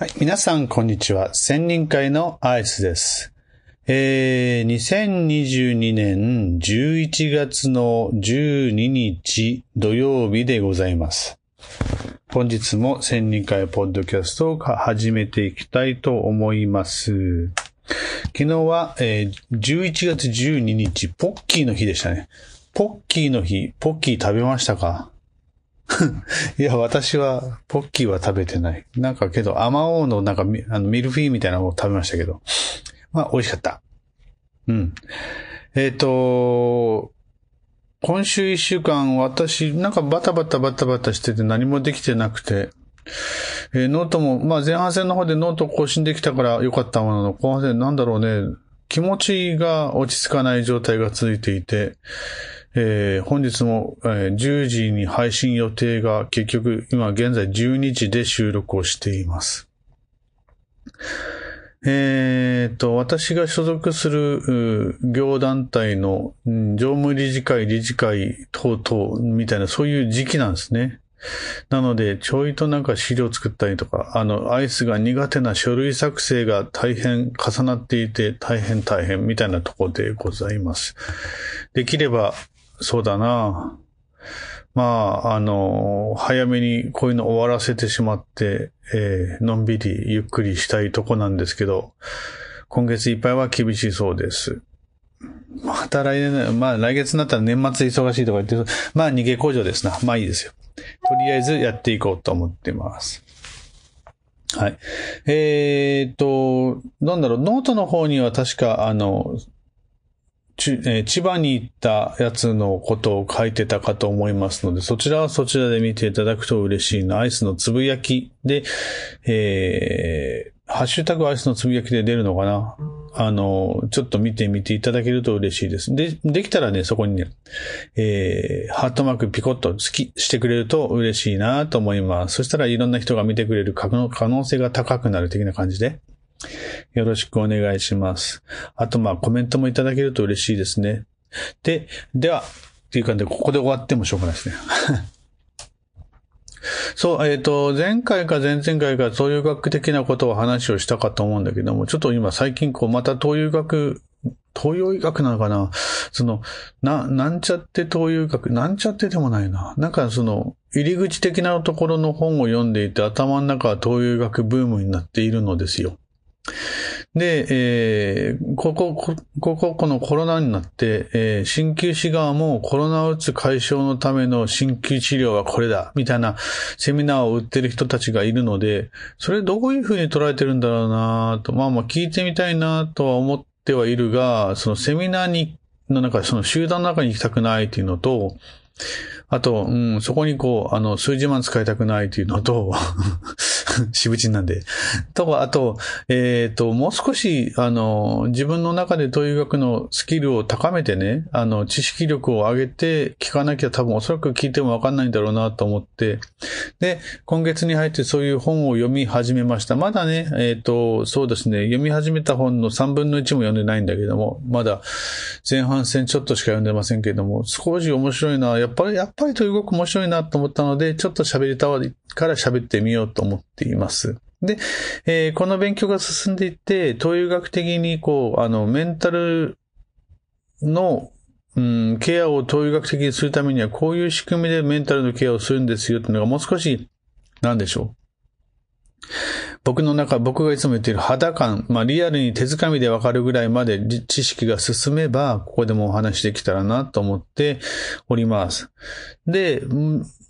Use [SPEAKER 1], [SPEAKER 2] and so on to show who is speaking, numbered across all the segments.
[SPEAKER 1] はい。皆さん、こんにちは。千人会のアイスです。えー、2022年11月の12日土曜日でございます。本日も千人会ポッドキャストを始めていきたいと思います。昨日は、えー11月12日、ポッキーの日でしたね。ポッキーの日、ポッキー食べましたか？いや、私は、ポッキーは食べてない。なんかけど、あまおうのなんかミあのミルフィーユみたいなのを食べましたけど。まあ、美味しかった。うん。えっ、と、今週一週間、私、なんかバタバタバタバタしてて何もできてなくて、えーノートも、まあ前半戦の方でノート更新できたからよかったものの、後半戦なんだろうね、気持ちが落ち着かない状態が続いていて、えー本日も、えー10時に配信予定が結局今現在12時で収録をしています。えーっと、私が所属する業団体のうん常務理事会、理事会等々みたいなそういう時期なんですね。なので、ちょいとなんか資料作ったりとか、あの、アイスが苦手な書類作成が大変重なっていて、大変大変みたいなところでございます。できれば、そうだなまあ、あの、早めにこういうの終わらせてしまって、えーのんびりゆっくりしたいとこなんですけど、今月いっぱいは厳しそうです。また来年、まあ来月になったら年末忙しいとか言って、まあ逃げ工場ですな。まあいいですよ。とりあえずやっていこうと思ってます。はい。えーっと、なんだろう、ノートの方には確か、あの、ちえー千葉に行ったやつのことを書いてたかと思いますので、そちらはそちらで見ていただくと嬉しいな。アイスのつぶやきで、えー、ハッシュタグアイスのつぶやきで出るのかな？あの、ちょっと見てみていただけると嬉しいです。で、できたらね、そこにね、えー、ハートマークピコッと好きしてくれると嬉しいなと思います。そしたらいろんな人が見てくれる可能可能性が高くなる的な感じで、よろしくお願いします。あと、まあ、コメントもいただけると嬉しいですね。で、では、っていう感じで、ここで終わってもしょうがないですね。そう、えっ、と、前回か前々回か、東洋学的なことを話をしたかと思うんだけども、ちょっと今最近こう、また東洋学、東洋医学なのかな？その、な、なんちゃって東洋医学、なんちゃってでもないな。なんかその、入り口的なところの本を読んでいて、頭の中は東洋医学ブームになっているのですよ。で、えーここ、こここ、のコロナになって、えー鍼灸師側もコロナうつ解消のための鍼灸治療はこれだ、みたいなセミナーを売ってる人たちがいるので、それどういうふうに捉えてるんだろうなと、まあまあ聞いてみたいなとは思ってはいるが、そのセミナーに、の中、その集団の中に行きたくないっていうのと、あと、うん、そこにこう、あの、数十万使いたくないっていうのと、渋賃なんで。と、あと、えっ、と、もう少し、あの、自分の中で東洋学のスキルを高めてね、あの、知識力を上げて聞かなきゃ多分おそらく聞いてもわかんないんだろうなと思って、で、今月に入ってそういう本を読み始めました。まだね、えっ、と、そうですね、読み始めた本の3分の1も読んでないんだけども、まだ前半戦ちょっとしか読んでませんけども、少し面白いな、やっぱり、やっぱり東洋学面白いなと思ったので、ちょっと喋りたいから喋ってみようと思っています。で、えーこの勉強が進んでいって、東洋学的にこう、あの、メンタルの、うん、ケアを東洋学的にするためには、こういう仕組みでメンタルのケアをするんですよっていうのがもう少し、なんでしょう。僕の中、僕がいつも言っている肌感、まあリアルに手づかみでわかるぐらいまで知識が進めば、ここでもお話できたらなと思っております。で、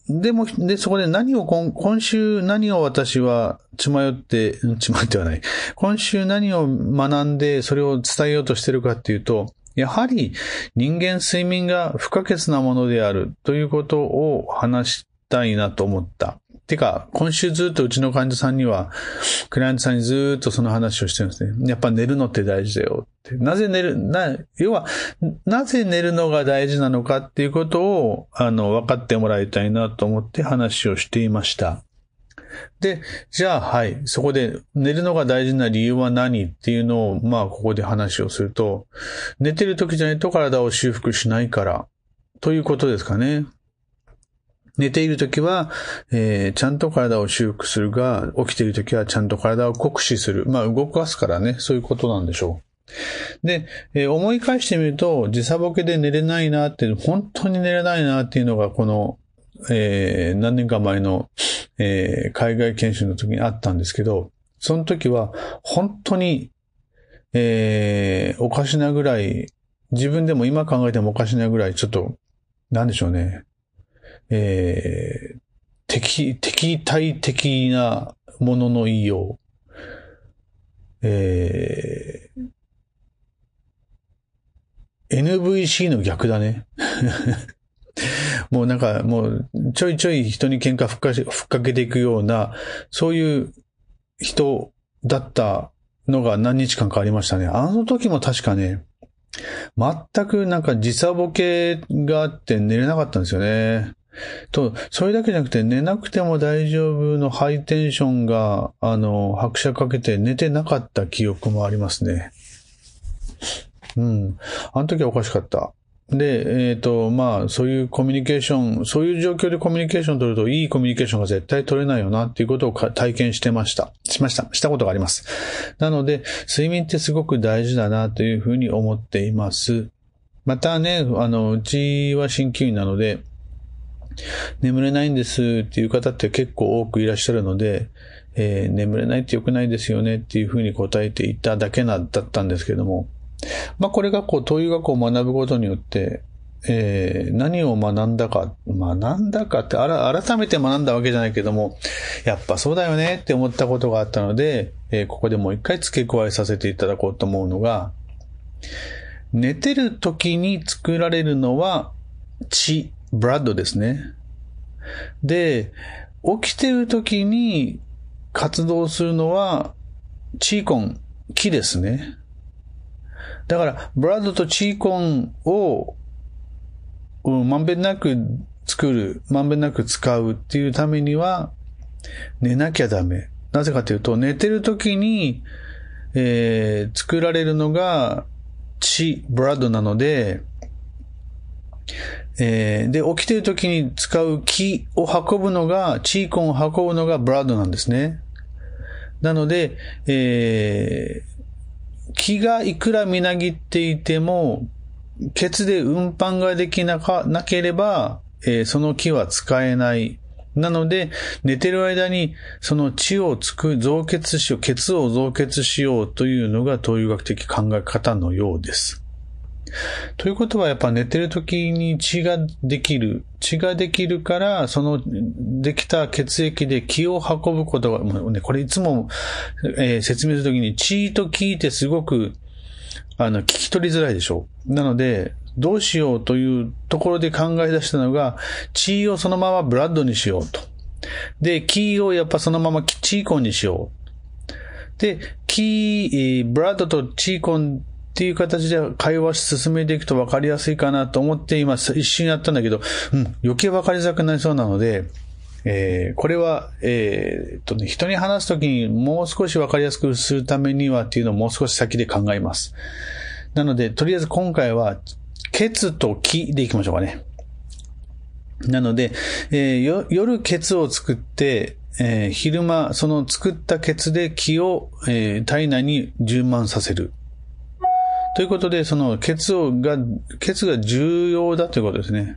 [SPEAKER 1] でも、で、そこで何を今、今週何を私は血迷って、うん血迷ってはない。今週何を学んでそれを伝えようとしてるかっていうと、やはり人間睡眠が不可欠なものであるということを話したいなと思った。てか、今週ずっとうちの患者さんには、クライアントさんにずっとその話をしてるんですね。やっぱ寝るのって大事だよって。なぜ寝る、な、要は、なぜ寝るのが大事なのかっていうことを、あの、分かってもらいたいなと思って話をしていました。で、じゃあ、はい、そこで寝るのが大事な理由は何っていうのを、まあ、ここで話をすると、寝てる時じゃないと体を修復しないから、ということですかね。寝ているときは、えー、ちゃんと体を修復するが、起きているときはちゃんと体を酷使する。まあ、動かすからね、そういうことなんでしょう。で、えー、思い返してみると、時差ボケで寝れないなって、本当に寝れないなっていうのが、この、えー、何年か前の、えー、海外研修の時にあったんですけど、その時は、本当に、えー、おかしなぐらい、自分でも今考えてもおかしなぐらい、ちょっと、なんでしょうね。えー、敵、敵対的なものの言いよう。えー、NVC の逆だね。もうなんか、もう、ちょいちょい人に喧嘩ふっかし、ふっかけていくような、そういう人だったのが何日間かありましたね。あの時も確かね、全くなんか時差ボケがあって寝れなかったんですよね。と、それだけじゃなくて寝なくても大丈夫のハイテンションが、あの、拍車かけて寝てなかった記憶もありますね。うん。あの時はおかしかった。で、えっ、ー、と、まあ、そういうコミュニケーション、そういう状況でコミュニケーションを取ると、いいコミュニケーションが絶対取れないよな、っていうことを体験してました。しました。したことがあります。なので、睡眠ってすごく大事だな、というふうに思っています。またね、あの、うちは鍼灸院なので、眠れないんですっていう方って結構多くいらっしゃるので、えー、眠れないって良くないですよねっていうふうに答えていただけな、だったんですけども、まあこれがこう、東洋学を学ぶことによって、えー、何を学んだか、学んだかって、あら、改めて学んだわけじゃないけども、やっぱそうだよねって思ったことがあったので、えー、ここでもう一回付け加えさせていただこうと思うのが、寝てる時に作られるのは血、ブラッドですね。で、起きてる時に活動するのはチーコン、木ですね。だから、ブラッドとチーコンを、まんべんなく作る、まんべんなく使うっていうためには、寝なきゃダメ。なぜかというと、寝てる時に、えー、作られるのが、血、ブラッドなので、えー、で、起きてる時に使う気を運ぶのが、チーコンを運ぶのがブラッドなんですね。なので、えー、気がいくらみなぎっていても、ケツで運搬ができなか、なければ、えー、その気は使えない。なので、寝てる間に、その血をつく、増血しよう、ケツを増血しようというのが、東洋学的考え方のようです。ということはやっぱ寝てる時に血ができる。血ができるから、そのできた血液で気を運ぶことが、もうね、これいつも、えー、説明するときに血と聞いてすごく、あの、聞き取りづらいでしょう。なので、どうしようというところで考え出したのが、血をそのままブラッドにしようと。で、気をやっぱそのままチーコンにしよう。で、キー、ブラッドとチーコンっていう形で会話し進めていくと分かりやすいかなと思って今一瞬やったんだけど、うん、余計分かりづらくなりそうなので、えー、これは、えー、っとね、人に話すときにもう少し分かりやすくするためにはっていうのをもう少し先で考えます。なので、とりあえず今回は、ケツと木でいきましょうかね。なので、えー、夜ケツを作って、えー、昼間、その作ったケツで木を、えー、体内に充満させる。ということで、その、血をが、血が重要だということですね。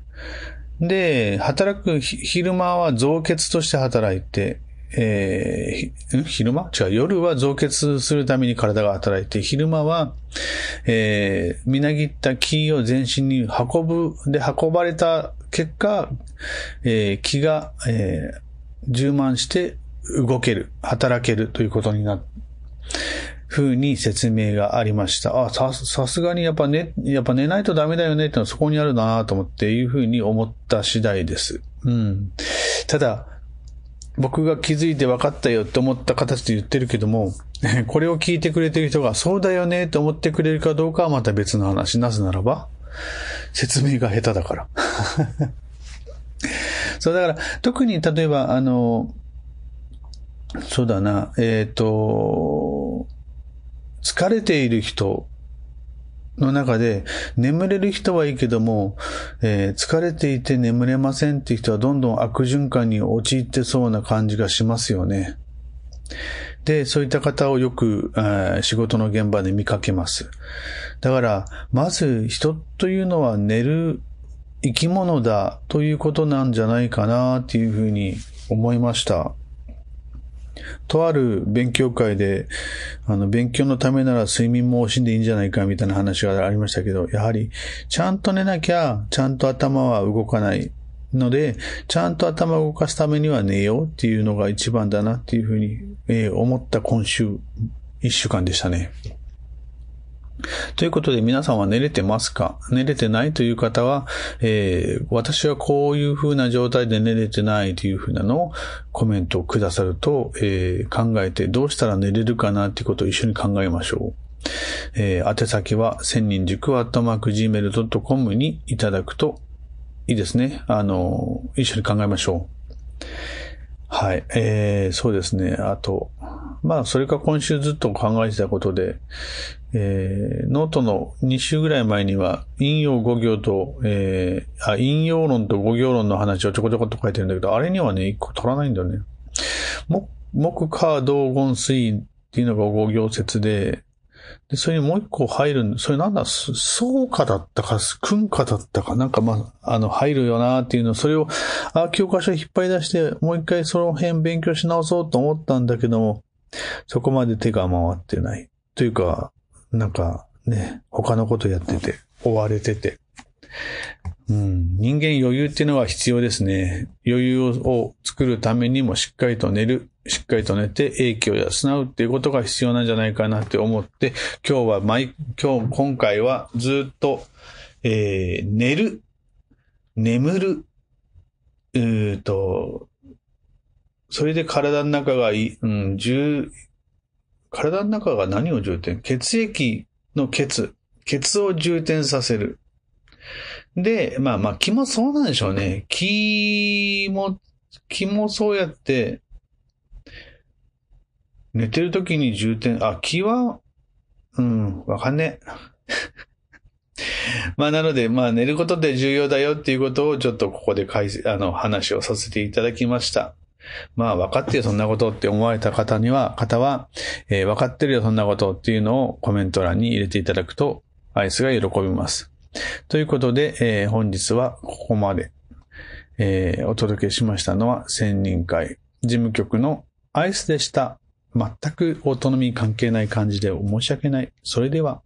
[SPEAKER 1] で、働く、昼間は増血として働いて、えー、昼間？違う、夜は増血するために体が働いて、昼間は、えー、みなぎった気を全身に運ぶ、で、運ばれた結果、えー、気が、えー、充満して動ける、働けるということになっ風に説明がありました。あ、さ、さすがにやっぱ寝、やっぱ寝ないとダメだよねってのはそこにあるなと思っていう風に思った次第です。うん。ただ、僕が気づいて分かったよって思った形で言ってるけども、これを聞いてくれてる人がそうだよねって思ってくれるかどうかはまた別の話。なぜならば、説明が下手だから。そうだから、特に例えば、あの、そうだな、えっ、ー、と、疲れている人の中で、眠れる人はいいけども、えー、疲れていて眠れませんって人はどんどん悪循環に陥ってそうな感じがしますよね。で、そういった方をよくえ、仕事の現場で見かけます。だから、まず人というのは寝る生き物だということなんじゃないかなっていうふうに思いました。とある勉強会で、あの、勉強のためなら睡眠も惜しんでいいんじゃないかみたいな話がありましたけど、やはり、ちゃんと寝なきゃ、ちゃんと頭は動かないので、ちゃんと頭を動かすためには寝ようっていうのが一番だなっていうふうに、えー、思った今週、一週間でしたね。ということで皆さんは寝れてますか？寝れてないという方は、えー、私はこういう風な状態で寝れてないという風なのをコメントをくださると、えー、考えてどうしたら寝れるかなっていうことを一緒に考えましょう。えー、宛先は千人塾アットマーク gmail.com にいただくといいですね。あの、一緒に考えましょう。はい。えー、そうですね。あと、まあ、それか今週ずっと考えてたことで、えー、ノートの2週ぐらい前には、引用5行と、えー、あ、引用論と5行論の話をちょこちょこっと書いてるんだけど、あれにはね、1個取らないんだよね。木、木、火、道、言、水っていうのが5行説で、で、それにもう一個入るそれなんだ、そうかだったか、訓かだったか、なんかまあ、あの、入るよなっていうの、それを、あ、教科書引っ張り出して、もう一回その辺勉強し直そうと思ったんだけども、そこまで手が回ってない。というか、なんかね、他のことやってて、追われてて。うん、人間余裕っていうのは必要ですね。余裕を作るためにもしっかりと寝る、しっかりと寝て英気を養うっていうことが必要なんじゃないかなって思って、今日は毎、今日、今回はずっと、えー、寝る、眠る、うーと、それで体の中がいい、うん、重、体の中が何を重点？血液の血、血を重点させる。で、まあまあ気もそうなんでしょうね。気も、気もそうやって、寝てる時に重点、あ、気は、うん、わかんねえ。まあなので、まあ寝ることで重要だよっていうことをちょっとここで解説、あの話をさせていただきました。まあ分かってよそんなことって思われた方には、方は、えー、分かってるよそんなことっていうのをコメント欄に入れていただくと、アイスが喜びます。ということで、えー、本日はここまで、えー、お届けしましたのは、専任会事務局のアイスでした。全くオートノミー関係ない感じで申し訳ない。それでは。